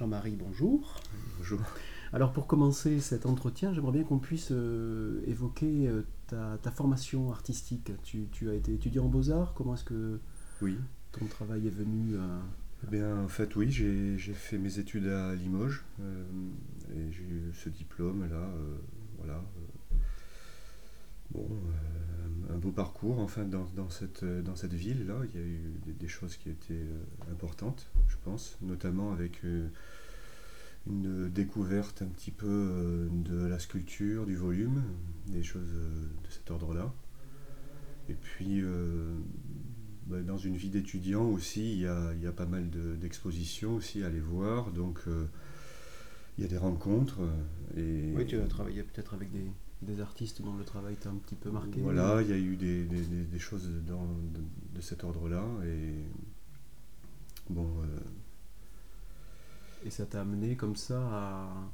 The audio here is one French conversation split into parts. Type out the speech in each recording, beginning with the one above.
Jean-Marie, bonjour. Bonjour. Alors pour commencer cet entretien, j'aimerais bien qu'on puisse évoquer ta, formation artistique. Tu, as été étudiant en beaux-arts, comment est-ce que oui. ton travail est venu eh bien, en fait, oui, j'ai fait mes études à Limoges et j'ai eu ce diplôme-là. voilà. bon, beau parcours enfin dans, cette, dans cette ville-là. Il y a eu des, choses qui étaient euh, importantes, je pense, notamment avec euh, une découverte un petit peu euh, de la sculpture, du volume, des choses de cet ordre-là. Et puis, bah, dans une vie d'étudiant aussi, il y, a, il y a, pas mal d'expositions aussi à aller voir. Donc, il y a des rencontres. Et, oui, tu as travaillé peut-être avec des, des artistes dont le travail t'a un petit peu marqué Voilà, il y a eu des, des, choses dans, de, cet ordre-là. Et bon. Euh, et ça t'a amené comme ça à,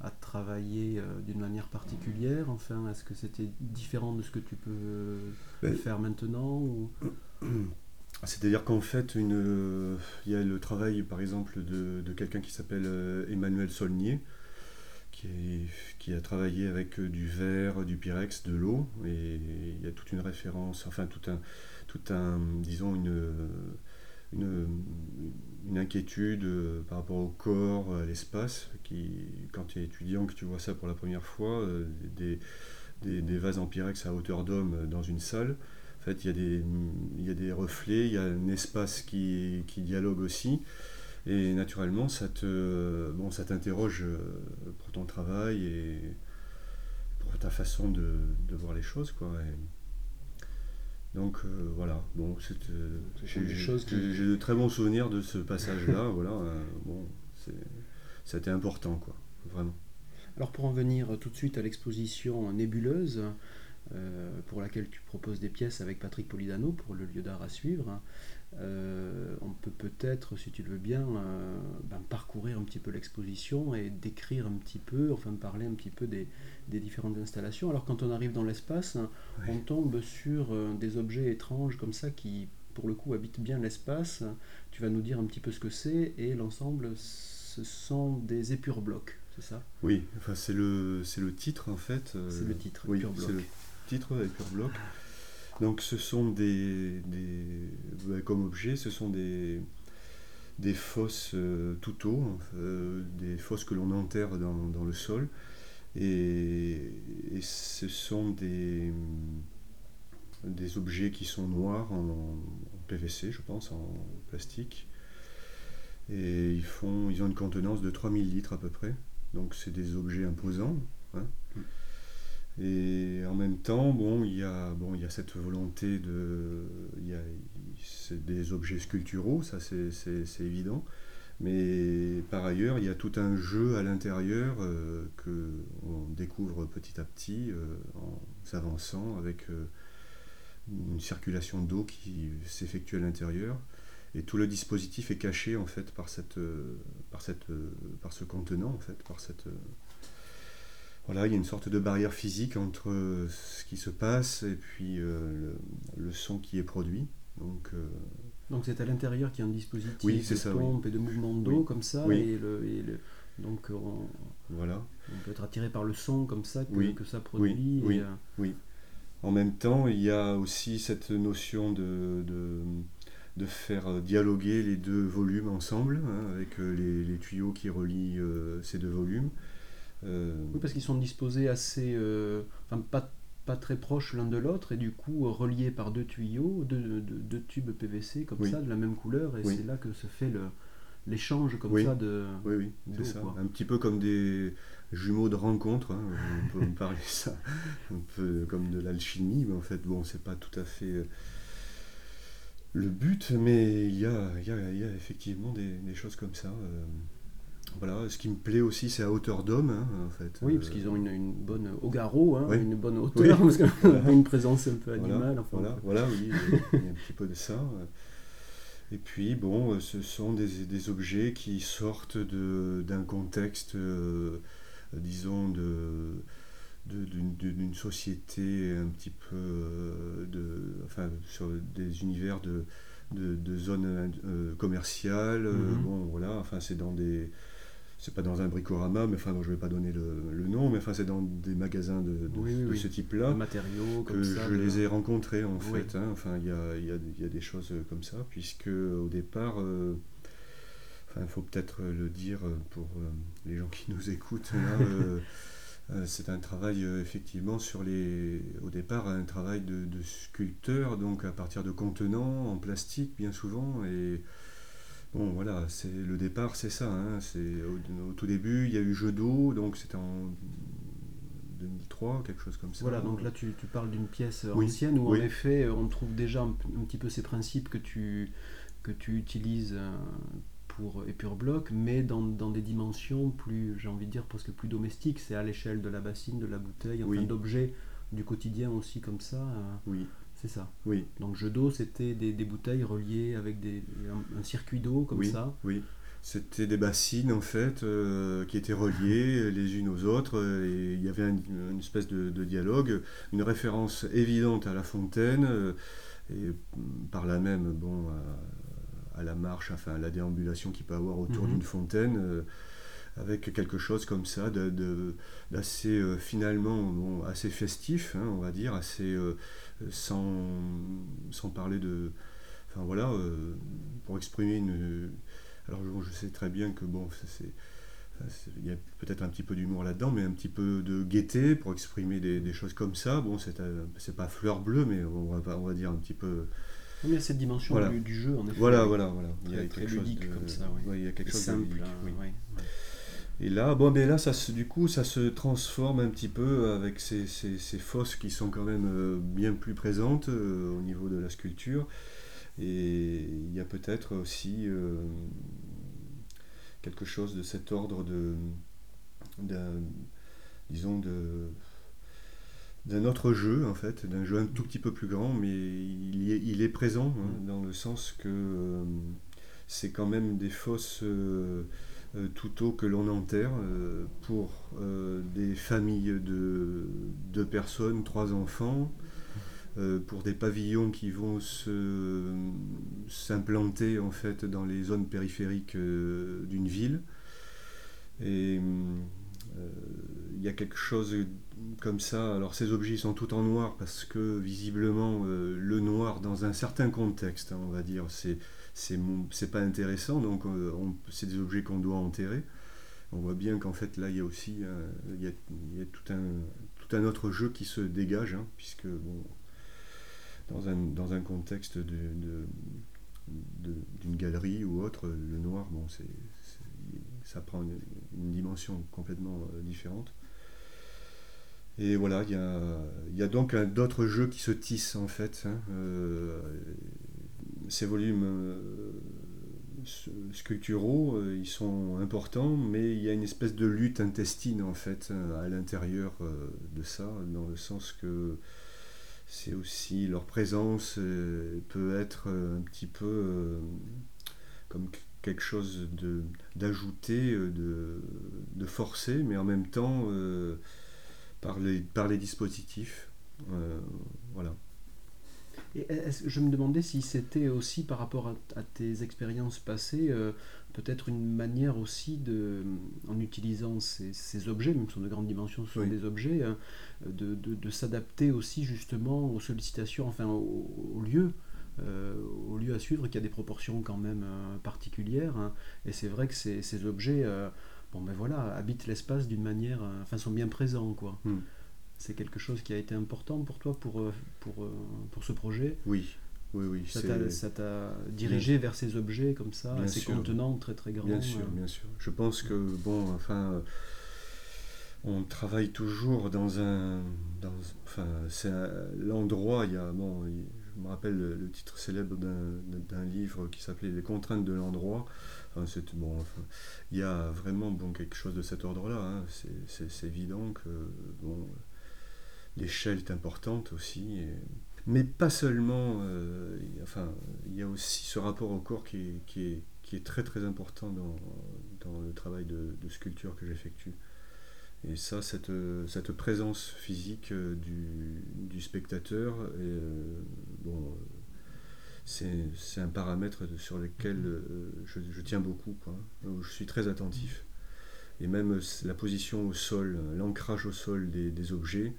à travailler euh, d'une manière particulière Enfin, est-ce que c'était différent de ce que tu peux ben, faire maintenant ou... C'est-à-dire qu'en fait, il y a le travail, par exemple, de, de quelqu'un qui s'appelle euh, Emmanuel Solnier, qui, a travaillé avec euh, du verre, du pyrex, de l'eau, et il y a toute une référence, enfin tout un, tout un disons une, une, inquiétude euh, par rapport au corps, à l'espace, qui, quand tu es étudiant, que tu vois ça pour la première fois, euh, des, des, vases en pyrex à hauteur d'homme dans une salle, en fait il y, a des, il y a des reflets, il y a un espace qui, qui dialogue aussi, et naturellement, ça te, bon, ça t'interroge euh, pour ton travail et pour ta façon de, de voir les choses, quoi. donc euh, voilà, bon, euh, j'ai de très bons souvenirs de ce passage-là, voilà. bon, c'était important, quoi, vraiment. Alors pour en venir tout de suite à l'exposition Nébuleuse, pour laquelle tu proposes des pièces avec Patrick Polidano pour le lieu d'art à suivre. Euh, on peut peut-être, si tu le veux bien, euh, ben, parcourir un petit peu l'exposition et décrire un petit peu, enfin parler un petit peu des, différentes installations. Alors quand on arrive dans l'espace, on tombe sur euh, des objets étranges comme ça qui, pour le coup, habitent bien l'espace. Tu vas nous dire un petit peu ce que c'est et l'ensemble, ce sont des épure blocs, c'est ça? Oui, enfin c'est le, le titre en fait. c'est le titre, oui, c'est le titre, épure bloc. Donc ce sont des, bah, comme objet, ce sont des, des fosses euh, tout euh, des fosses que l'on enterre dans, le sol. Et, ce sont des, des objets qui sont noirs en, PVC, je pense, en plastique. Et ils, font, ils ont une contenance de 3000 litres à peu près. Donc c'est des objets imposants. Hein. Et en même temps, bon, il y a, bon, il y a cette volonté de. Il y a, c'est des objets sculpturaux, ça c'est, évident. Mais par ailleurs, il y a tout un jeu à l'intérieur euh, que on découvre petit à petit euh, en s'avançant avec euh, une circulation d'eau qui s'effectue à l'intérieur. Et tout le dispositif est caché en fait par, cette, par, cette, par ce contenant, en fait, par cette, voilà, il y a une sorte de barrière physique entre euh, ce qui se passe et puis euh, le, son qui est produit. Donc, euh, donc c'est à l'intérieur qu'il y a un dispositif de pompe et de mouvement d'eau comme ça. Et le, donc on, voilà. on peut être attiré par le son comme ça que, que ça produit. Oui, oui, En même temps, il y a aussi cette notion de, de, de faire dialoguer les deux volumes ensemble, hein, avec les, les, tuyaux qui relient ces deux volumes. Euh, oui, parce qu'ils sont disposés assez. Euh, enfin, pas, pas très proches l'un de l'autre et du coup reliés par deux tuyaux, deux, deux, tubes PVC comme ça, de la même couleur, et c'est là que se fait le, l'échange comme ça de. Oui, oui, c'est ça. Un petit peu comme des jumeaux de rencontre, hein, on peut parler ça, un peu comme de l'alchimie, mais en fait, bon, c'est pas tout à fait euh, le but, mais il y a, y, a, y a, effectivement des, des choses comme ça. Voilà, ce qui me plaît aussi, c'est à hauteur d'homme, hein, en fait. Oui, parce qu'ils ont une, bonne au garrot, hein, une bonne hauteur, parce qu'on a une présence un peu animale. Voilà, voilà, oui, il y a un petit peu de ça. Et puis, bon, ce sont des, objets qui sortent d'un contexte, euh, disons, de d'une société un petit peu euh, de enfin sur des univers de de, zones euh, commerciales mm-hmm. bon voilà enfin c'est dans des c'est pas dans un bricorama, mais enfin, je vais pas donner le, nom, mais enfin, c'est dans des magasins de, ce type-là. matériaux, que je les ai rencontrés en fait. Hein. enfin, il y a, y, a, y a, des choses comme ça, puisque au départ, euh, enfin, il faut peut-être le dire pour euh, les gens qui nous écoutent. Euh, c'est un travail effectivement sur les, au départ, un travail de, de, sculpteur, donc à partir de contenants en plastique bien souvent et Bon, voilà, c'est le départ, c'est ça. Hein, c'est au, tout début, il y a eu jeu d'eau, donc c'était en 2003, quelque chose comme ça. Voilà, donc là tu, parles d'une pièce ancienne où en effet on trouve déjà un, petit peu ces principes que tu, que tu utilises euh, pour Épure Bloc, mais dans, des dimensions plus, j'ai envie de dire, presque plus domestiques. C'est à l'échelle de la bassine, de la bouteille, enfin d'objets du quotidien aussi comme ça. Euh. Oui. C'est ça. Oui. Donc jeu d'eau, c'était des, bouteilles reliées avec des, un, circuit d'eau comme ça. Oui. C'était des bassines en fait euh, qui étaient reliées les unes aux autres et il y avait une espèce de, dialogue, une référence évidente à la fontaine euh, et par là même bon à, la marche, enfin à la déambulation qu'il peut avoir autour mhm. d'une fontaine. Euh, avec quelque chose comme ça d'assez finalement assez festif, hein, on va dire, assez sans, sans parler de. Enfin voilà, euh, pour exprimer une. Alors je, sais très bien que bon, c'est. Il y a peut-être un petit peu d'humour là-dedans, mais un petit peu de gaieté pour exprimer des, des choses comme ça. Bon, c'est euh, pas fleur bleue, mais on va, on va dire un petit peu. il y a cette dimension du, jeu, en effet. Voilà, voilà, voilà. il y a quelque chose de, comme ça, oui. il y a quelque chose simple, de ludique, oui. Et là, bon, mais là, ça se, du coup, ça se transforme un petit peu avec ces, ces, ces fosses qui sont quand même euh, bien plus présentes euh, au niveau de la sculpture. Et il y a peut-être aussi euh, quelque chose de cet ordre de, disons, de, d'un autre jeu, en fait, d'un jeu un tout petit peu plus grand, mais il, est, il est présent, hein, mm. dans le sens que c'est quand même des fosses euh, tout que l'on enterre euh, pour euh, des familles de deux personnes, trois enfants, pour des pavillons qui vont s'implanter en fait dans les zones périphériques d'une ville. Et il y a quelque chose comme ça. Alors ces objets sont tout en noir parce que visiblement le noir dans un certain contexte, hein, on va dire, c'est c'est pas intéressant, donc euh, c'est des objets qu'on doit enterrer. On voit bien qu'en fait là il y a aussi euh, il y a, tout, un, tout un autre jeu qui se dégage, hein, puisque bon, dans, un, dans un contexte d'une de, galerie ou autre, le noir, bon, c'est, ça prend une, dimension complètement euh, différente. Et voilà, il y a, y a, donc d'autres jeux qui se tissent en fait. Hein, ces volumes euh, sculpturaux, euh, ils sont importants, mais il y a une espèce de lutte intestine en fait euh, à l'intérieur de ça, dans le sens que c'est aussi leur présence peut être un petit peu comme quelque chose d'ajouté, de, de, forcé, mais en même temps par, les, par les dispositifs. voilà je me demandais si c'était aussi par rapport à, tes expériences passées, euh, peut-être une manière aussi de, en utilisant ces, objets, même si sont de grandes dimensions, ce sont des objets, hein, de, s'adapter aussi justement aux sollicitations, enfin au, lieu. Euh, au lieu à suivre qui a des proportions quand même euh, particulières hein. et c'est vrai que ces, ces objets bon ben voilà habitent l'espace d'une manière enfin sont bien présents quoi hmm c'est quelque chose qui a été important pour toi pour, euh, pour, euh, pour ce projet Oui, oui, oui. Ça t'a dirigé vers ces objets comme ça, ces contenants très très grands Bien sûr, euh. bien sûr. Je pense que, bon, enfin, on travaille toujours dans un. Dans, enfin, c'est l'endroit, il y a. Bon, je me rappelle le, titre célèbre d'un livre qui s'appelait Les contraintes de l'endroit. Enfin, bon, enfin, il y a vraiment bon, quelque chose de cet ordre-là. Hein. C'est évident que. Bon, l'échelle est importante aussi. Mais pas seulement, euh, enfin, il y a aussi ce rapport au corps qui est, qui est, qui est très très important dans, dans le travail de, sculpture que j'effectue. Et ça, cette, cette présence physique euh, du, du spectateur, euh, bon, c'est un paramètre sur lequel je, je tiens beaucoup, quoi, où je suis très attentif. et même la position au sol, l'ancrage au sol des, objets.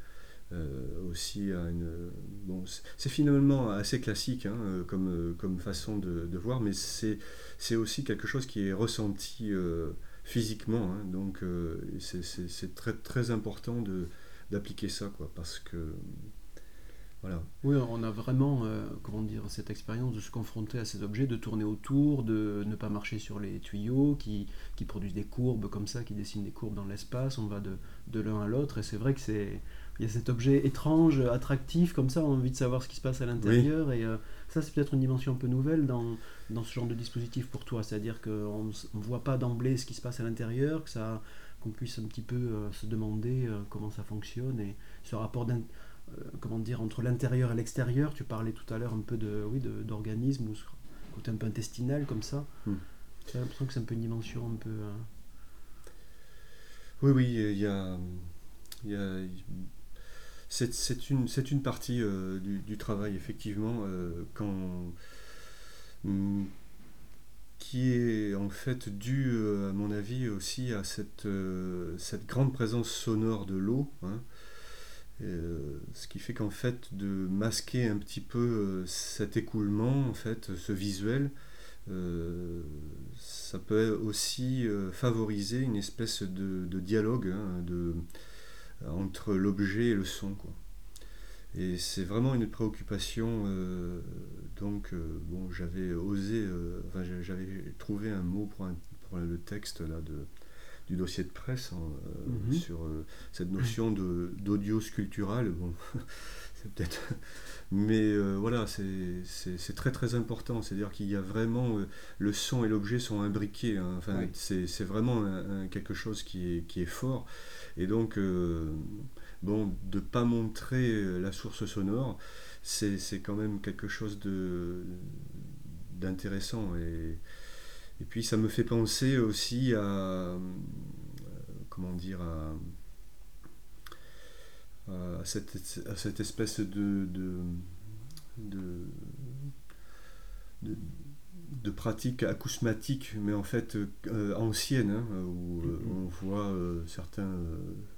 Aussi à une bon c'est finalement assez classique hein, comme, comme façon de, voir mais c'est aussi quelque chose qui est ressenti physiquement. Hein. donc euh, c'est très, très important d'appliquer ça, quoi, parce que voilà. Oui, on a vraiment, euh, comment dire, cette expérience de se confronter à ces objets, de tourner autour, de ne pas marcher sur les tuyaux qui, qui produisent des courbes comme ça, qui dessinent des courbes dans l'espace. On va de, de l'un à l'autre, et c'est vrai que c'est il y a cet objet étrange, attractif, comme ça, on a envie de savoir ce qui se passe à l'intérieur. Et euh, ça, c'est peut-être une dimension un peu nouvelle dans, dans ce genre de dispositif pour toi. C'est-à-dire qu'on ne voit pas d'emblée ce qui se passe à l'intérieur, que ça qu'on puisse un petit peu euh, se demander euh, comment ça fonctionne et ce rapport comment dire entre l'intérieur et l'extérieur. Tu parlais tout à l'heure un peu de oui d'organisme ou côté un peu intestinal comme ça. Hmm. J'ai l'impression que c'est un peu une dimension un peu. Oui, oui, il y a, il y a c'est une, partie euh, du, travail, effectivement, euh, mm, qui est en fait dû, euh, à mon avis, aussi à cette, cette grande présence sonore de l'eau. Hein. ce qui fait qu'en fait, de masquer un petit peu cet écoulement, en fait, ce visuel, ça peut aussi favoriser une espèce de, dialogue, hein, de entre l'objet et le son. Quoi. Et c'est vraiment une préoccupation. Euh, donc, euh, bon, j'avais osé, euh, enfin, j'avais trouvé un mot pour, pour, le texte là, de, du dossier de presse hein, mhm. sur cette notion d'audio sculptural. Bon, c'est peut-être. Mais voilà, c'est très très important. C'est-à-dire qu'il y a vraiment. le son et l'objet sont imbriqués. Hein. Enfin, c'est vraiment quelque chose qui est, qui est fort. Et donc, euh, bon, de ne pas montrer euh, la source sonore, c'est quand même quelque chose d'intéressant. Et, et puis, ça me fait penser aussi à. Euh, comment dire à, à, cette, à cette, espèce de, de, de, de de pratiques acousmatiques, mais en fait euh, anciennes, hein, où euh, mm-hmm. on voit euh, certains,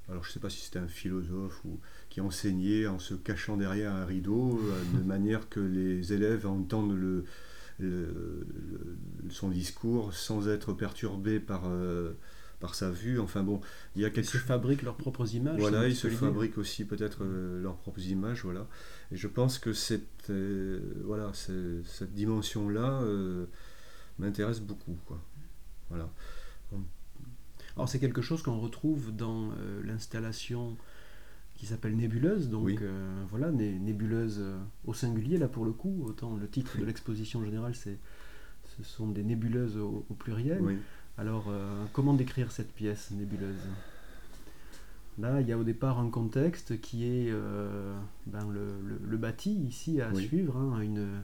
alors je ne sais pas si c'était un philosophe ou qui enseignait en se cachant derrière un rideau, de manière que les élèves entendent le, son discours sans être perturbés par par sa vue. Enfin bon, il y a quelque... Ils se fabriquent leurs propres images. Voilà, ils se fabriquent aussi peut-être euh, leurs propres images. Voilà. Et je pense que cette, euh, voilà, cette dimension-là euh, m'intéresse beaucoup. Quoi. Voilà. Alors c'est quelque chose qu'on retrouve dans l'installation qui s'appelle Nébuleuse. Donc voilà, nébuleuse au singulier là pour le coup. Autant le titre de l'exposition générale, c'est ce sont des nébuleuses au, au pluriel. Oui. Alors, euh, comment décrire cette pièce nébuleuse? Là, il y a au départ un contexte qui est euh, ben, le, bâti ici à suivre, hein, une,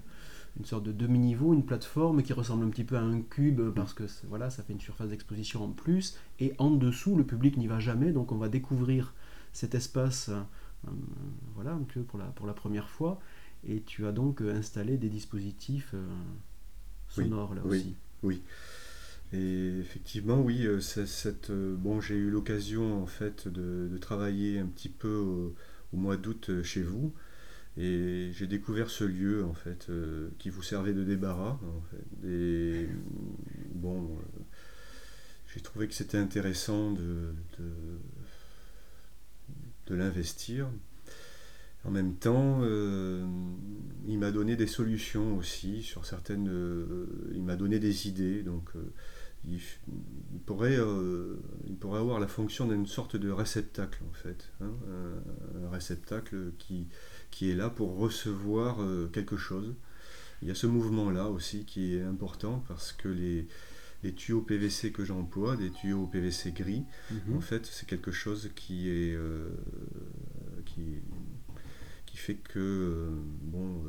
sorte de demi-niveau, une plateforme qui ressemble un petit peu à un cube parce que voilà, ça fait une surface d'exposition en plus. Et en dessous, le public n'y va jamais, donc on va découvrir cet espace euh, voilà, un peu pour la, pour la première fois. Et tu as donc installé des dispositifs sonores là aussi. Oui. Et effectivement, oui, euh, cette, euh, bon, j'ai eu l'occasion en fait de, travailler un petit peu au, mois d'août euh, chez vous, et j'ai découvert ce lieu en fait qui vous servait de débarras. Et bon, j'ai trouvé que c'était intéressant de, de, l'investir. En même temps, il m'a donné des solutions aussi sur certaines. il m'a donné des idées, donc il, pourrait, euh, il pourrait avoir la fonction d'une sorte de réceptacle en fait, hein, un, réceptacle qui, qui est là pour recevoir euh, quelque chose. Il y a ce mouvement-là aussi qui est important parce que les, les tuyaux PVC que j'emploie, des tuyaux PVC gris, mhm. en fait, c'est quelque chose qui est euh, qui, qui fait que bon,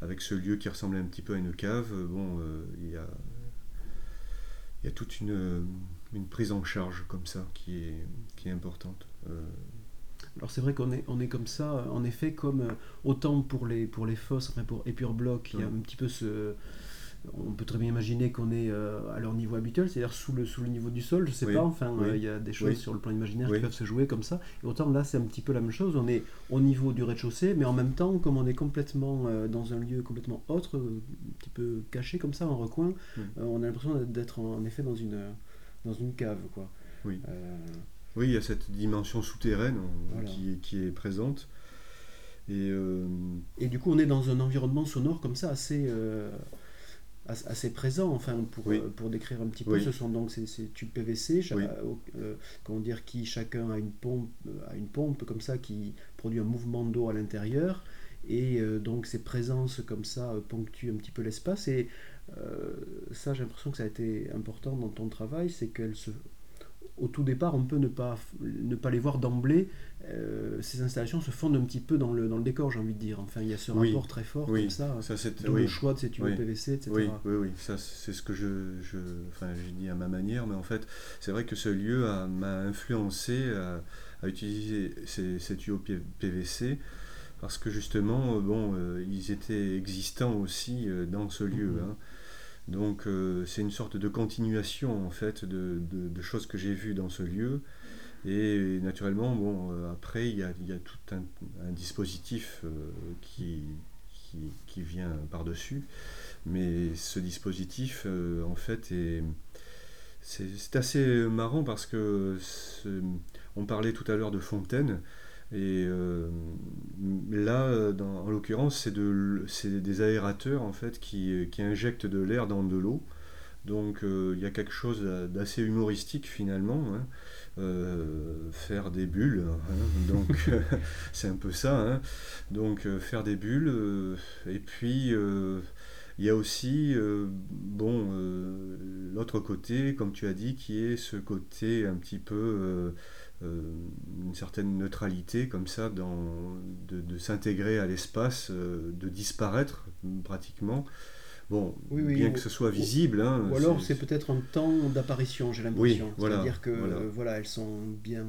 avec ce lieu qui ressemble un petit peu à une cave, bon, il y a il y a toute une, une, prise en charge comme ça qui est, qui est importante. Euh, Alors c'est vrai qu'on est, on est comme ça, en effet, comme euh, autant pour les, pour les fosses, enfin pour Epure Block, il y a un petit peu ce, on peut très bien imaginer qu'on est à leur niveau habituel, c'est-à-dire sous le, sous le niveau du sol, je sais pas, enfin, il y a des choses sur le plan imaginaire qui peuvent se jouer comme ça. Et autant là, c'est un petit peu la même chose, on est au niveau du rez-de-chaussée, mais en même temps, comme on est complètement dans un lieu complètement autre, un petit peu caché comme ça, en recoin, on a l'impression d'être en, effet dans une, dans une cave, quoi. Oui. Oui, il y a cette dimension souterraine qui, qui, est présente. Et, euh, et, du coup, on est dans un environnement sonore comme ça assez, euh, assez présent, enfin, pour, euh, pour décrire un petit peu. Ce sont donc ces, ces tubes PVC, comment dire, qui chacun a une, pompe, a une pompe comme ça qui produit un mouvement d'eau à l'intérieur. Et donc ces présences comme ça ponctuent un petit peu l'espace. Et ça, j'ai l'impression que ça a été important dans ton travail, c'est qu'elles se au tout départ, on peut ne pas, ne pas les voir d'emblée. Euh, ces installations se fondent un petit peu dans le, dans le décor, j'ai envie de dire. Enfin, il y a ce rapport très fort comme ça, ça le choix de ces tubes PVC, etc. Oui, oui, oui. ça c'est ce que je, je enfin, j'ai dit à ma manière, mais en fait, c'est vrai que ce lieu m'a influencé à, utiliser ces, ces, tuyaux PVC parce que justement, bon, euh, ils étaient existants aussi euh, dans ce lieu. Mm-hmm. Hein. Donc euh, c'est une sorte de continuation en fait de, choses que j'ai vues dans ce lieu. Et naturellement, bon, euh, après, il y, a, tout un, dispositif euh, qui, qui, vient par-dessus. Mais ce dispositif, en fait, est, c'est, assez marrant parce que on parlait tout à l'heure de fontaine. Et euh, là, en l'occurrence, c'est de, des aérateurs en fait qui, qui injectent de l'air dans de l'eau. Donc euh, il y a quelque chose d'assez humoristique finalement. Hein. Euh, faire des bulles, hein. donc c'est un peu ça. Hein. Donc faire des bulles. et puis il y a aussi bon l'autre côté, comme tu as dit, qui est ce côté un petit peu une certaine neutralité comme ça, dans, de, s'intégrer à l'espace, euh, de disparaître pratiquement. Bon, bien que ce soit visible. Hein, ou alors c'est peut-être un temps d'apparition, j'ai l'impression. C'est-à-dire que voilà. elles sont bien,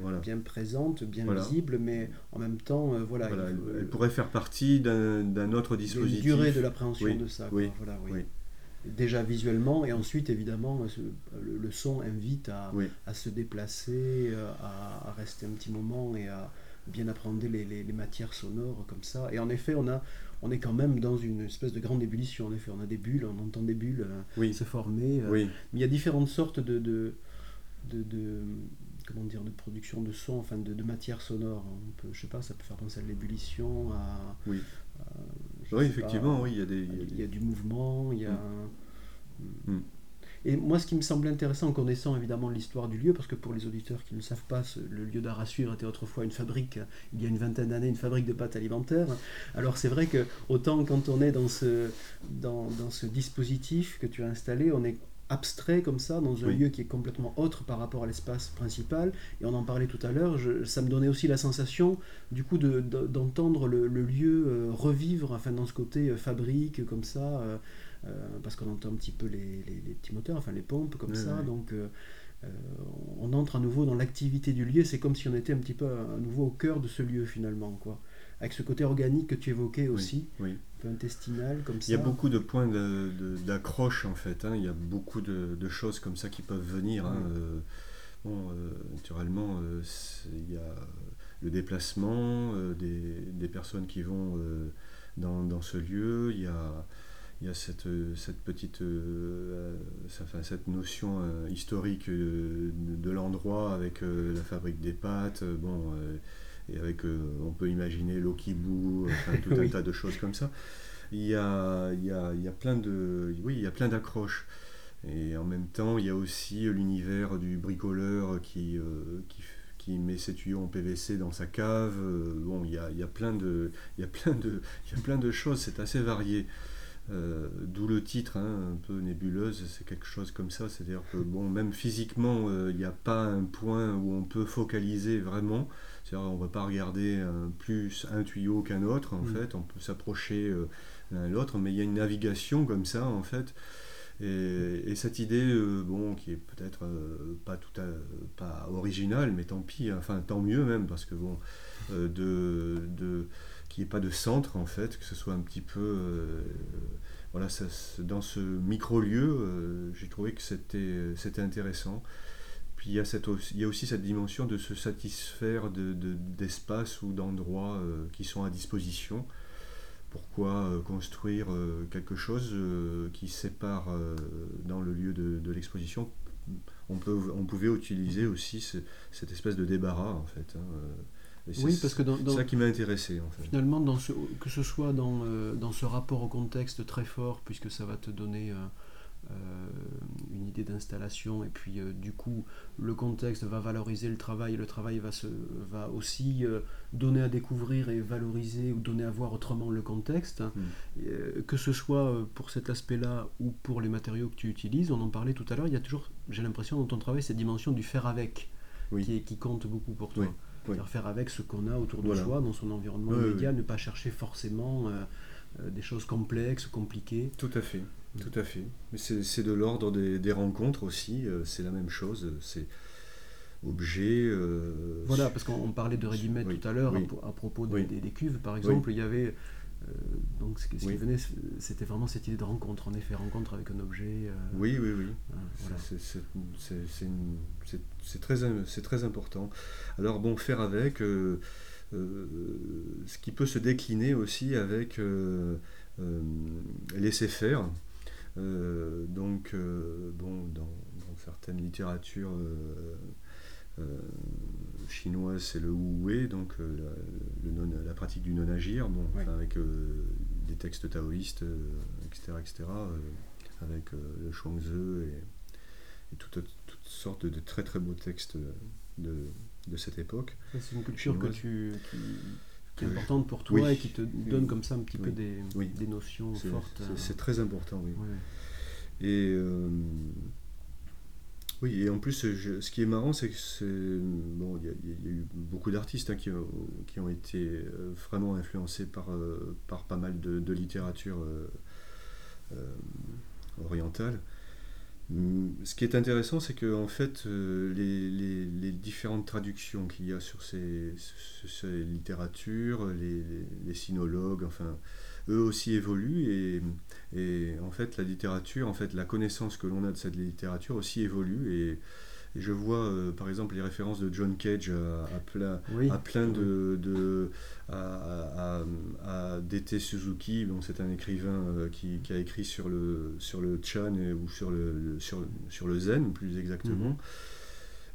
euh, bien présentes, bien visibles, mais en même temps, voilà. elles pourraient faire partie d'un autre dispositif. Une durée de l'appréhension de ça. Oui déjà visuellement, et ensuite évidemment le, son invite à, à se déplacer, euh, à, rester un petit moment et à bien apprendre les, les, matières sonores comme ça. Et en effet, on, a, on est quand même dans une espèce de grande ébullition. En effet, on a des bulles, on entend des bulles euh, se former. Euh, mais il y a différentes sortes de, de, de, comment dire, de production de son, enfin de, de matière sonore. On peut, je sais pas, ça peut faire penser à l'ébullition, à, oui. Oui, effectivement, oui, il y a des... Il y a du mouvement, il y a... Mm. Mm. Et moi, ce qui me semble intéressant en connaissant évidemment l'histoire du lieu, parce que pour les auditeurs qui ne savent pas, le lieu d'art à suivre était autrefois une fabrique, il y a une vingtaine d'années, une fabrique de pâtes alimentaires. Alors c'est vrai que autant quand on est dans ce, dans, dans ce dispositif que tu as installé, on est abstrait comme ça, dans un lieu qui est complètement autre par rapport à l'espace principal. Et on en parlait tout à l'heure, ça me donnait aussi la sensation, du coup, d'entendre le, lieu euh, revivre, enfin, dans ce côté euh, fabrique, comme ça, euh, parce qu'on entend un petit peu les, petits moteurs, enfin, les pompes, comme ça. Donc, on entre à nouveau dans l'activité du lieu. C'est comme si on était un petit peu à nouveau au cœur de ce lieu, finalement, quoi avec ce côté organique que tu évoquais aussi, peu intestinal comme ça. Il y a beaucoup de points d'accroche en fait, hein. il y a beaucoup de, choses comme ça qui peuvent venir. Hein. Euh, bon, euh, naturellement, euh, il y a le déplacement des, personnes qui vont dans, ce lieu, il y a, il y a cette, cette petite cette notion historique de, l'endroit avec la fabrique des pâtes. bon, et avec, euh, on peut imaginer l'eau qui bout, tout un tas de choses comme ça. Il y a, il y a, il y a plein de, oui, il y a plein d'accroches. Et en même temps, il y a aussi l'univers du bricoleur qui, euh, qui, qui, met ses tuyaux en PVC dans sa cave. Euh, bon, il y a, il y a plein de, il y a plein de, il y a plein de choses. C'est assez varié. D'où le titre, hein, un peu nébuleuse, c'est quelque chose comme ça. C'est-à-dire que bon, même physiquement, il n'y a pas un point où on peut focaliser vraiment. C'est-à-dire on ne va pas regarder plus un tuyau qu'un autre, en mm. fait, on peut s'approcher euh, l'un l'autre, mais il y a une navigation comme ça, en fait. Et, cette idée, euh, bon, qui est peut-être euh, pas tout à, pas originale, mais tant pis, enfin tant mieux même, parce que bon, de, de qu'il n'y ait pas de centre en fait, que ce soit un petit peu voilà, dans ce micro-lieu, j'ai trouvé que c'était intéressant. Puis il y, a cette, il y a aussi cette dimension de se satisfaire d'espaces de, ou d'endroits qui sont à disposition. Pourquoi construire quelque chose qui sépare dans le lieu de, l'exposition? On, peut, on pouvait utiliser aussi cette espèce de débarras en fait. Hein, oui, parce que c'est ça qui m'a intéressé. En fait. Finalement, dans ce, que ce soit dans, euh, dans ce rapport au contexte très fort, puisque ça va te donner euh, euh, une idée d'installation, et puis du coup, le contexte va valoriser le travail, et le travail va, se, va aussi donner à découvrir et valoriser ou donner à voir autrement le contexte. Hmm. que ce soit pour cet aspect-là ou pour les matériaux que tu utilises, on en parlait tout à l'heure, il y a toujours, j'ai l'impression, dans ton travail, cette dimension du faire avec, qui, qui compte beaucoup pour toi faire avec ce qu'on a autour de soi, dans son environnement immédiat, ne pas chercher forcément euh, euh, des choses complexes, compliquées. Tout à fait, mm. Tout à fait. Mais c'est de l'ordre des, rencontres aussi, euh, c'est la même chose. C'est objet. voilà, parce qu'on parlait de ready tout à l'heure à, propos des, cuves, par exemple, il y avait euh, donc ce, qui venait, c'était vraiment cette idée de rencontre, en effet, rencontre avec un objet. Euh, oui, oui, oui. C'est très, très important. Alors bon, faire avec, euh, ce qui peut se décliner aussi avec laisser faire. Donc, bon, dans, dans certaines littératures euh, chinoise, c'est le Wu donc euh, la, la, pratique du non-agir, bon, avec euh, des textes taoïstes, etc., etc., avec le Chuangzi et, et toutes, sortes de, très très beaux textes de, de cette époque. C'est une culture que tu, qui, est importante pour toi et qui te donne comme ça un petit peu des, des notions fortes. C'est très important, oui. Et oui, et en plus, ce qui est marrant, c'est que bon, il y, a eu beaucoup d'artistes hein, qui, ont, qui, ont, été euh, vraiment influencés par, euh, par pas mal de, littérature euh, orientale. Hum, ce qui est intéressant, c'est que en fait, les, les, différentes traductions qu'il y a sur ces, littératures, les, les, sinologues, enfin, eux aussi évoluent et, et, en fait la littérature, en fait la connaissance que l'on a de cette littérature aussi évolue et, je vois euh, par exemple les références de John Cage à, plein, à plein de, de à, à, DT Suzuki, bon, c'est un écrivain euh, qui, qui, a écrit sur le, sur le Chan ou sur le, sur, sur, le Zen plus exactement. Mhm.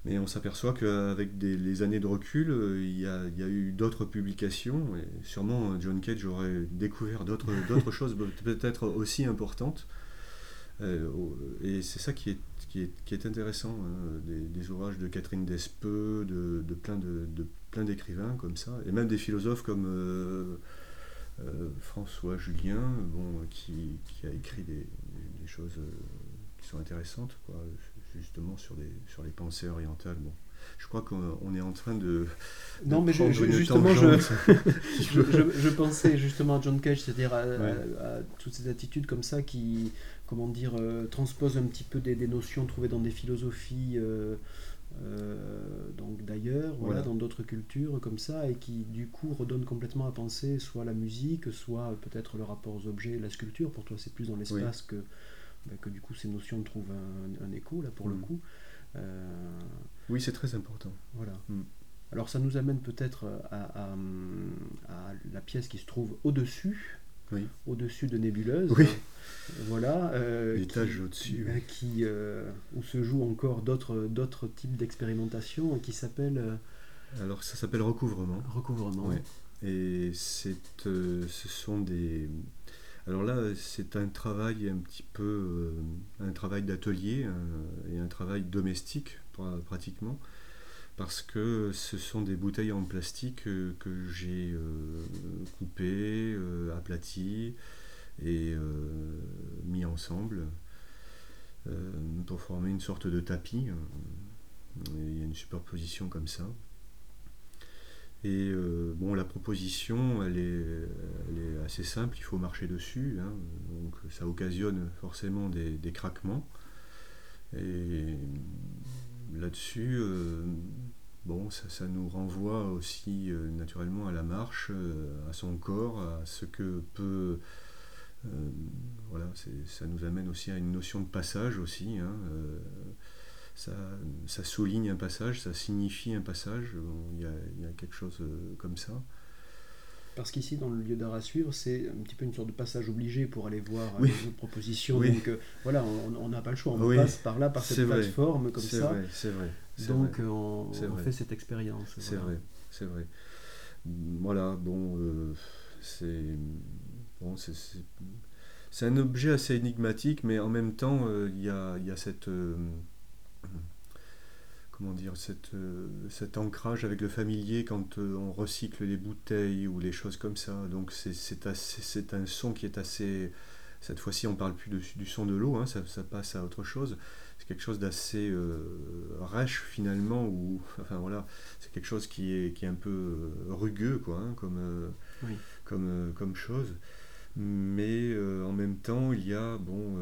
Mais on s'aperçoit qu'avec les années de recul, euh, il y a, eu d'autres publications, et sûrement John Cage aurait découvert d'autres choses peut-être aussi importantes. Euh, et c'est ça qui est, qui est, qui est intéressant, hein, des, ouvrages de Catherine Despeux, de, de plein de, plein d'écrivains comme ça, et même des philosophes comme François Julien, bon, qui, qui, a écrit des, des choses qui sont intéressantes. Quoi justement sur les, sur les pensées orientales. Bon. Je crois qu'on est en train de. non, mais je, justement, je, je, pensais justement à John Cage, c'est-à-dire à, toutes ces attitudes comme ça qui, comment dire, euh, transposent un petit peu des, des, notions trouvées dans des philosophies. Euh, euh, donc d'ailleurs, voilà, dans d'autres cultures comme ça, et qui du coup redonnent complètement à penser soit la musique, soit peut-être le rapport aux objets, la sculpture. Pour toi, c'est plus dans l'espace que bah, que du coup ces notions trouvent un, écho là pour le mm. coup. Euh, oui, c'est très important. Voilà. Mm. Alors ça nous amène peut-être à, la pièce qui se trouve au-dessus, oui. au-dessus de Nébuleuse. Oui. Voilà. Euh, L'étage au-dessus. Qui, euh, où se jouent encore d'autres, d'autres types d'expérimentations qui s'appellent... Alors ça s'appelle recouvrement. Recouvrement. Et c'est, ce sont des, alors là, c'est un travail un petit peu, euh, un travail d'atelier euh, et un travail domestique pratiquement, parce que ce sont des bouteilles en plastique euh, que j'ai coupées, aplaties et mis ensemble pour former une sorte de tapis. il y a une superposition comme ça. Et euh, bon, la proposition, elle est, assez simple, il faut marcher dessus, hein. donc ça occasionne forcément des, craquements. Là-dessus, euh, bon, ça, ça, nous renvoie aussi euh, naturellement à la marche, à son corps, à ce que peut voilà, ça nous amène aussi à une notion de passage aussi. Hein, ça, ça, souligne un passage, ça signifie un passage. Il y, a quelque chose comme ça. Parce qu'ici, dans le lieu d'art à suivre, c'est un petit peu une sorte de passage obligé pour aller voir les autres propositions. Donc voilà, on n'a pas le choix, on passe par là, par cette plateforme comme ça. C'est vrai, Donc on, fait cette expérience. C'est vrai, c'est vrai. Voilà, bon, euh, c'est bon, c'est un objet assez énigmatique, mais en même temps, euh, il y, a, y, a, cette euh, comment dire, cette, euh, cet ancrage avec le familier quand euh, on recycle les bouteilles ou les choses comme ça. Donc c'est un son qui est assez... Cette fois-ci, on parle plus du son de l'eau, hein, ça, ça, passe à autre chose. C'est quelque chose d'assez euh, rêche finalement, ou enfin voilà, c'est quelque chose qui est, qui est un peu rugueux, quoi, hein, comme, comme, comme chose. Mais en même temps, il y a, bon,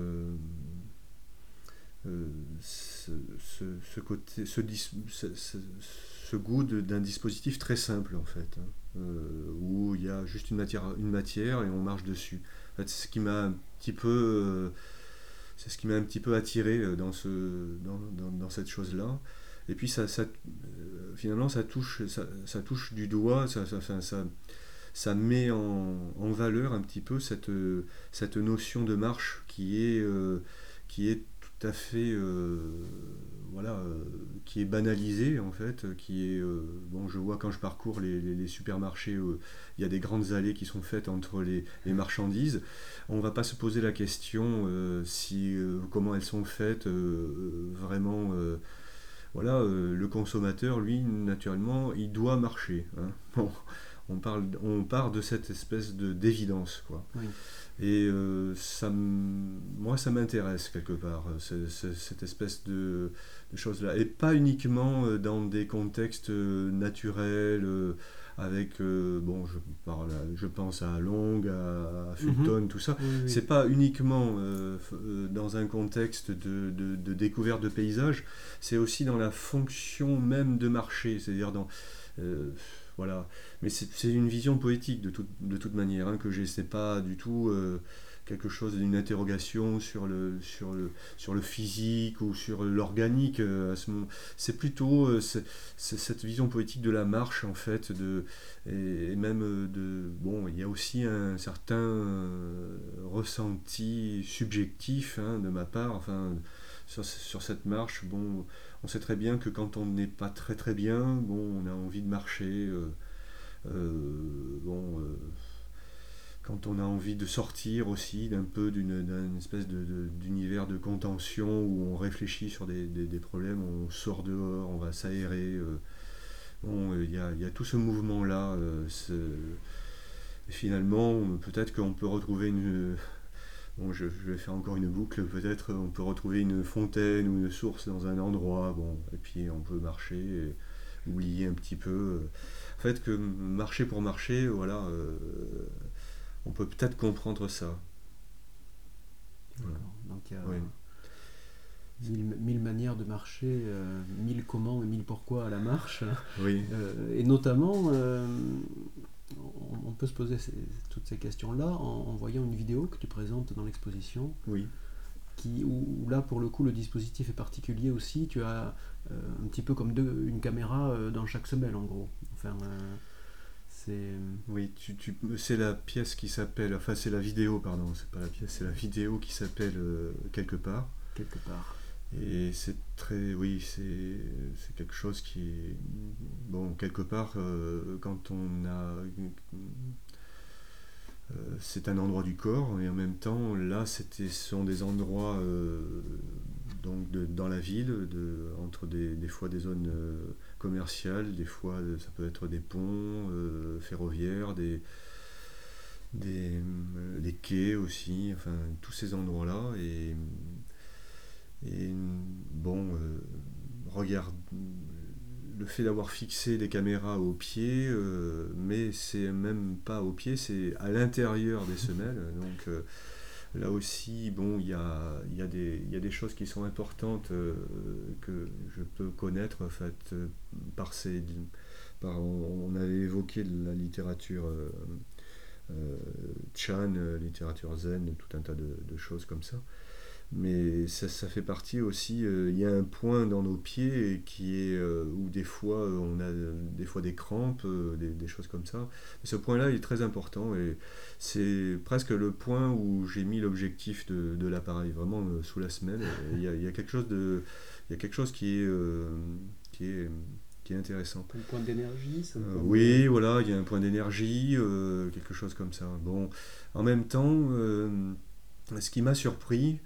euh, ce, côté, ce, goût d'un dispositif très simple en fait, hein, euh, où il y a juste une matière, une matière et on marche dessus. En ce qui m'a un petit peu, euh, c'est ce qui m'a un petit peu attiré dans ce, dans, dans, cette chose-là. Et puis ça, finalement, ça touche, ça, touche du doigt, ça, ça, ça met en, en, valeur un petit peu cette, cette notion de marche qui est, qui est tout à fait euh, voilà euh, qui est banalisé en fait qui est euh, bon je vois quand je parcours les, supermarchés il y a des grandes allées qui sont faites entre les, marchandises. On va pas se poser la question si comment elles sont faites vraiment voilà le consommateur lui naturellement il doit marcher hein. On parle on part de cette espèce de d'évidence quoi et euh, ça, moi, ça m'intéresse quelque part, euh, cette espèce de, de choses-là. Et pas uniquement euh, dans des contextes naturels, avec, bon, je, parle, je pense à Long, à, Fulton, mhm. tout ça. C'est pas uniquement dans un contexte de, de, de découverte de paysages, c'est aussi dans la fonction même de marché, c'est-à-dire dans voilà. Mais c'est une vision poétique de, de toute manière hein, que j'ai. C'est pas du tout euh, quelque chose d'une interrogation sur le, sur, le, sur le physique ou sur l'organique. Euh, c'est plutôt euh, cette vision poétique de la marche en fait, de, et, même de bon, il y a aussi un certain ressenti subjectif hein, de ma part. Enfin, sur, sur, cette marche, bon, on sait très bien que quand on n'est pas très très bien, on a envie de marcher. Euh, euh, euh, quand on a envie de sortir aussi d'un peu d'une espèce d'univers de, contention où on réfléchit sur des, problèmes, on sort dehors, on va s'aérer. bon, il y a, tout ce mouvement-là. finalement, peut-être qu'on peut retrouver une Bon, je, vais faire encore une boucle. Peut-être on peut retrouver une fontaine ou une source dans un endroit. Bon, et puis on peut marcher, et oublier un petit peu. En fait, que marcher pour marcher, voilà, euh, on peut peut-être comprendre ça. Donc il y a mille, manières de marcher, euh, mille comment et mille pourquoi à la marche. Oui. Euh, et notamment on peut se poser toutes ces questions-là en, voyant une vidéo que tu présentes dans l'exposition. Oui. Qui, où, là, pour le coup, le dispositif est particulier aussi. Tu as euh, un petit peu comme deux, une caméra euh, dans chaque semelle, en gros. Enfin, euh, c'est. Oui, tu, tu, c'est la pièce qui s'appelle. Enfin, c'est la vidéo, pardon. C'est pas la pièce, c'est la vidéo qui s'appelle Quelque part. Quelque part. Et c'est très, oui, c'est quelque chose qui bon, quelque part, euh, quand on a, euh, c'est un endroit du corps, et en même temps, là, ce sont des endroits, euh, donc, dans la ville, de, entre des, des fois des zones commerciales, des fois, ça peut être des ponts ferroviaires, des, des, des quais aussi, enfin, tous ces endroits-là, et et bon, euh, regarde, le fait d'avoir fixé des caméras au pied, euh, mais c'est même pas au pied, c'est à l'intérieur des semelles. Donc euh, là aussi, bon, il y a, y, a y a, des choses qui sont importantes que je peux connaître en fait, par ces. Par, on, avait évoqué la littérature Chan, littérature zen, tout un tas de choses comme ça mais ça, ça, fait partie aussi. Euh, il y a un point dans nos pieds qui est euh, où des fois euh, on a des fois des crampes, des, choses comme ça. ce point-là est très important et c'est presque le point où j'ai mis l'objectif de, de l'appareil, vraiment sous la semelle. Il y, a, il y, a, quelque chose de, il y a quelque chose qui est qui est qui est intéressant. Un point d'énergie Oui, voilà, il y a un point d'énergie, quelque chose comme ça. Bon, en même temps, ce qui m'a surpris,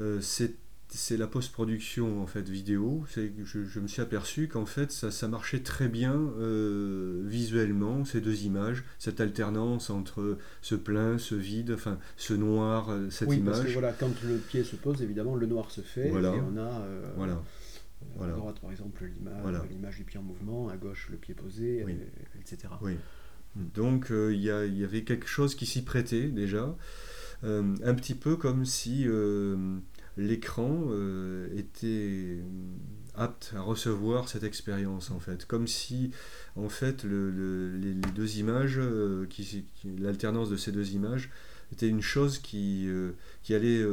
euh, c'est la post-production en fait vidéo. Je, je, me suis aperçu qu'en fait ça, ça, marchait très bien euh, visuellement ces deux images, cette alternance entre ce plein, ce vide, enfin ce noir, euh, cette oui, image. Parce que, voilà, quand le pied se pose, évidemment le noir se fait voilà. et on a voilà. à droite par exemple l'image du pied en mouvement, à gauche le pied posé, etc. Oui. Donc il y, y, avait quelque chose qui s'y prêtait déjà. Euh, un petit peu comme si euh, l'écran euh, était apte à recevoir cette expérience en fait. Comme si en fait les, deux images qui, l'alternance de ces deux images était une chose qui, qui allait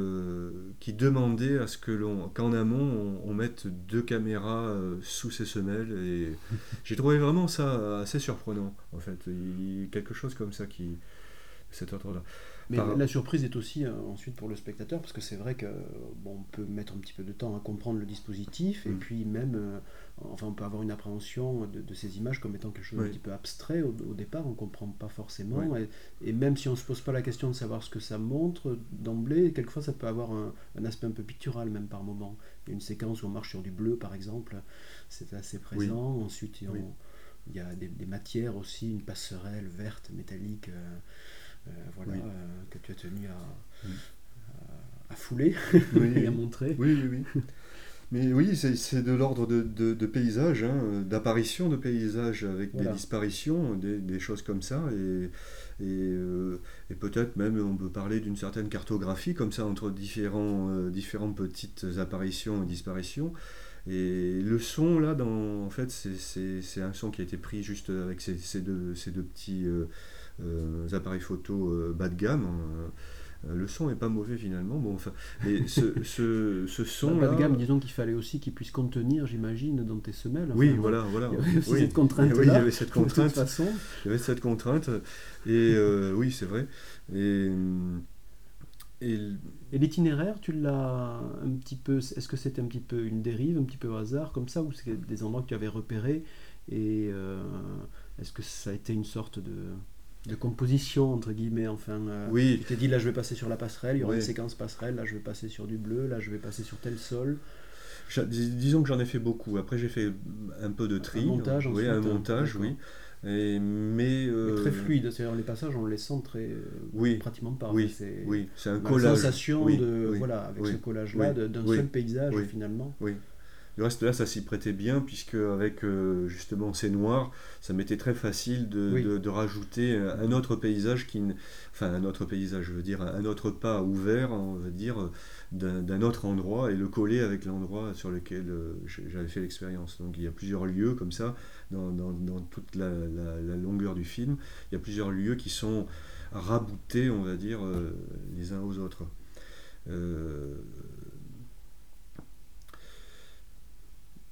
qui demandait à ce que l'on qu'en amont on, mette deux caméras sous ces semelles. Et j'ai trouvé vraiment ça assez surprenant en fait. Il y a quelque chose comme ça qui cet ordre là mais la surprise est aussi euh, ensuite pour le spectateur, parce que c'est vrai que bon, on peut mettre un petit peu de temps à comprendre le dispositif, et mm. puis même, euh, enfin, on peut avoir une appréhension de, ces images comme étant quelque chose d'un petit peu abstrait au, départ, on ne comprend pas forcément, et, même si on ne se pose pas la question de savoir ce que ça montre d'emblée, quelquefois ça peut avoir un, aspect un peu pictural même par moment. Il y a une séquence où on marche sur du bleu par exemple, c'est assez présent, ensuite il y a des, matières aussi, une passerelle verte, métallique. Euh, voilà, euh, que tu as tenu à, à, fouler et à montrer. Oui, oui, oui. Mais oui, c'est de l'ordre de, de, paysage, hein, d'apparition de paysages avec des disparitions, des, des, choses comme ça. Et, et, euh, et peut-être même on peut parler d'une certaine cartographie comme ça entre différents, différentes petites apparitions et disparitions. Et le son là, dans, en fait, c'est un son qui a été pris juste avec ces, ces, deux, ces deux petits euh, appareils photo euh, bas de gamme. Hein. Euh, le son est pas mauvais finalement. Bon, enfin, mais ce, ce, ce son. Bas de gamme, disons qu'il fallait aussi qu'il puisse contenir, j'imagine, dans tes semelles. oui, voilà, voilà. Il y avait oui. cette contrainte. Oui, il y avait cette contrainte. façon. Il y avait cette contrainte. Et oui, c'est vrai. Et. Et, et l'itinéraire, tu l'as un petit peu. Est-ce que c'était un petit peu une dérive, un petit peu au hasard, comme ça, ou c'est des endroits que tu avais repérés Et est-ce que ça a été une sorte de de composition, entre guillemets, enfin. Euh, oui. Tu t'es dit, là, je vais passer sur la passerelle, il y aura une séquence passerelle, là, je vais passer sur du bleu, là, je vais passer sur tel sol. disons que j'en ai fait beaucoup. Après, j'ai fait un peu de tri. Un montage, Oui, un montage, oui. Et, mais, euh, très fluide, c'est-à-dire les passages, on les sent très. Oui. Pratiquement pas. Oui, oui. c'est un collage. sensation de. Voilà, avec ce collage-là, d'un seul paysage, finalement. Oui. Le reste là, ça s'y prêtait bien, puisque avec euh, justement ces noirs, ça m'était très facile de, de, rajouter un autre paysage, qui, enfin un autre paysage, je veux dire, un autre pas ouvert, on va dire, d'un autre endroit, et le coller avec l'endroit sur lequel euh, j'avais fait l'expérience. Donc il y a plusieurs lieux comme ça, dans, dans, dans toute la, la, longueur du film, il y a plusieurs lieux qui sont raboutés, on va dire, euh, les uns aux autres.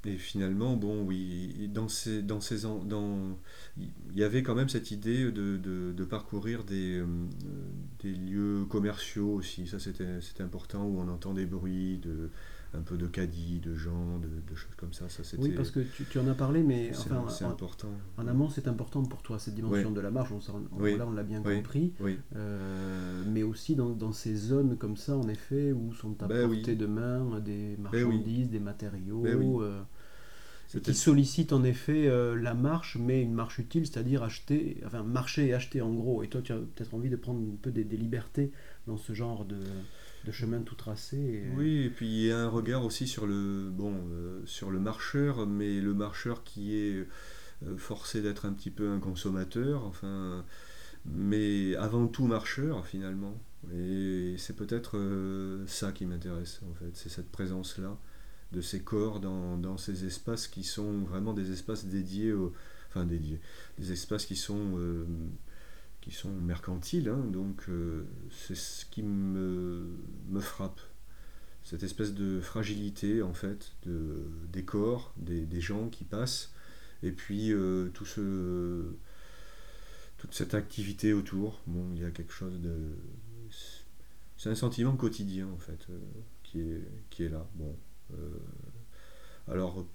Et finalement, bon, oui, dans ces, dans ces, dans, il y avait quand même cette idée de, de, de parcourir des, euh, des lieux commerciaux aussi. Ça, c'était important où on entend des bruits, de, un peu de caddie, de gens, de, de choses comme ça. ça oui, parce que tu, tu, en as parlé, mais enfin, c'est important. En amont, c'est important pour toi, cette dimension de la marche. On, Là, on l'a bien compris. Euh, mais aussi dans, dans, ces zones comme ça, en effet, où sont à ben portée de main des ben marchandises, des matériaux. Ben euh, qui sollicite en effet euh, la marche, mais une marche utile, c'est-à-dire acheter, enfin marcher et acheter en gros. Et toi, tu as peut-être envie de prendre un peu des, libertés dans ce genre de, de chemin tout tracé. Oui, et puis il y a un regard aussi sur le, bon, euh, sur le marcheur, mais le marcheur qui est euh, forcé d'être un petit peu un consommateur, enfin, mais avant tout marcheur finalement. Et c'est peut-être ça qui m'intéresse en fait, c'est cette présence-là de ces corps dans, ces espaces qui sont vraiment des espaces dédiés, enfin dédiés, des espaces qui sont, euh, qui sont mercantiles. hein, donc euh, c'est ce qui me, me frappe. Cette espèce de fragilité en fait de, des corps, des, gens qui passent, et puis euh, tout ce, toute cette activité autour. Bon, il y a quelque chose de. C'est un sentiment quotidien en fait qui, est, qui est là. Bon, alors,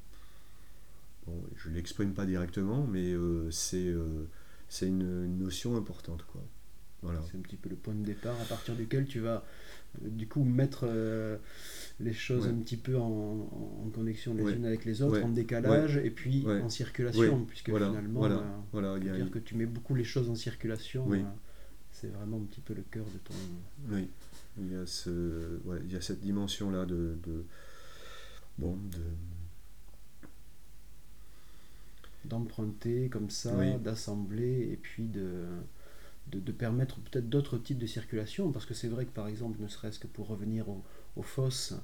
bon, je ne l'exprime pas directement, mais euh, c'est euh, c'est une, une notion importante quoi. Voilà. C'est un petit peu le point de départ à partir duquel tu vas euh, du coup mettre euh, les choses Ouais. un petit peu en, en- en connexion les Ouais. unes avec les autres, Ouais. en décalage et puis en circulation, puisque Voilà, finalement, voilà, euh, voilà, dire que tu mets beaucoup les choses en circulation, Oui. euh, c'est vraiment un petit peu le cœur de ton. Oui, il y a, ce, il y a cette dimension-là de, de- Bon, de. d'emprunter comme ça, Oui. d'assembler et puis de, de, de permettre peut-être d'autres types de circulation parce que c'est vrai que par exemple, ne serait-ce que pour revenir au- aux fosses,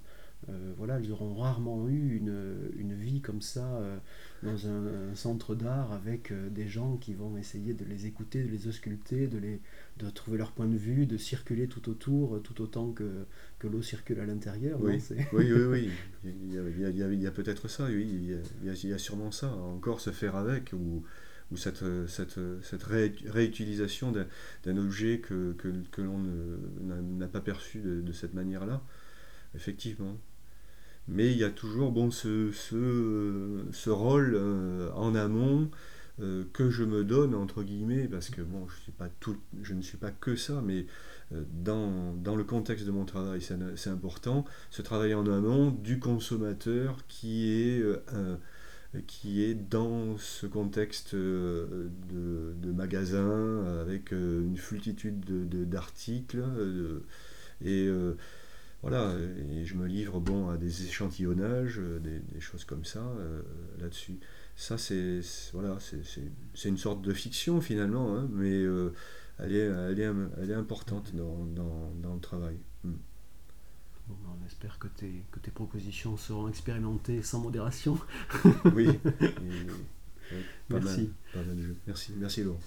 voilà, ils auront rarement eu une, une vie comme ça euh, dans un, un centre d'art avec euh, des gens qui vont essayer de les écouter, de les ausculter, de, les, de trouver leur point de vue, de circuler tout autour, euh, tout autant que, que l'eau circule à l'intérieur. Oui. Oui, oui, oui. Il y a, il y a- il y a- il y a peut-être ça, oui. Il y a, il y a- sûrement ça. Encore se faire avec, ou, ou cette, cette, cette ré- réutilisation d'un, objet que, que, que l'on n'a, n'a pas perçu de, de cette manière-là. Effectivement. Mais il y a toujours bon, ce, ce, ce rôle euh, en amont euh, que je me donne, entre guillemets, parce que bon, je, suis pas tout, je ne suis pas que ça, mais euh, dans, dans le contexte de mon travail, c'est, important, ce travail en amont du consommateur qui est, euh, qui est dans ce contexte euh, de, de magasin avec euh, une multitude de, de- d'articles euh, et euh, voilà, et je me livre bon, à des échantillonnages, euh, des, des choses comme ça euh, là-dessus. Ça, c'est, voilà, c'est, une sorte de fiction finalement, hein, mais euh, elle, est, elle, est, elle est importante dans, dans, dans le travail. Mm. Bon, ben, on espère que tes, que tes propositions seront expérimentées sans modération. Oui, et- ouais, pas Merci. mal, pas mal de jeux. Merci, merci Laurent.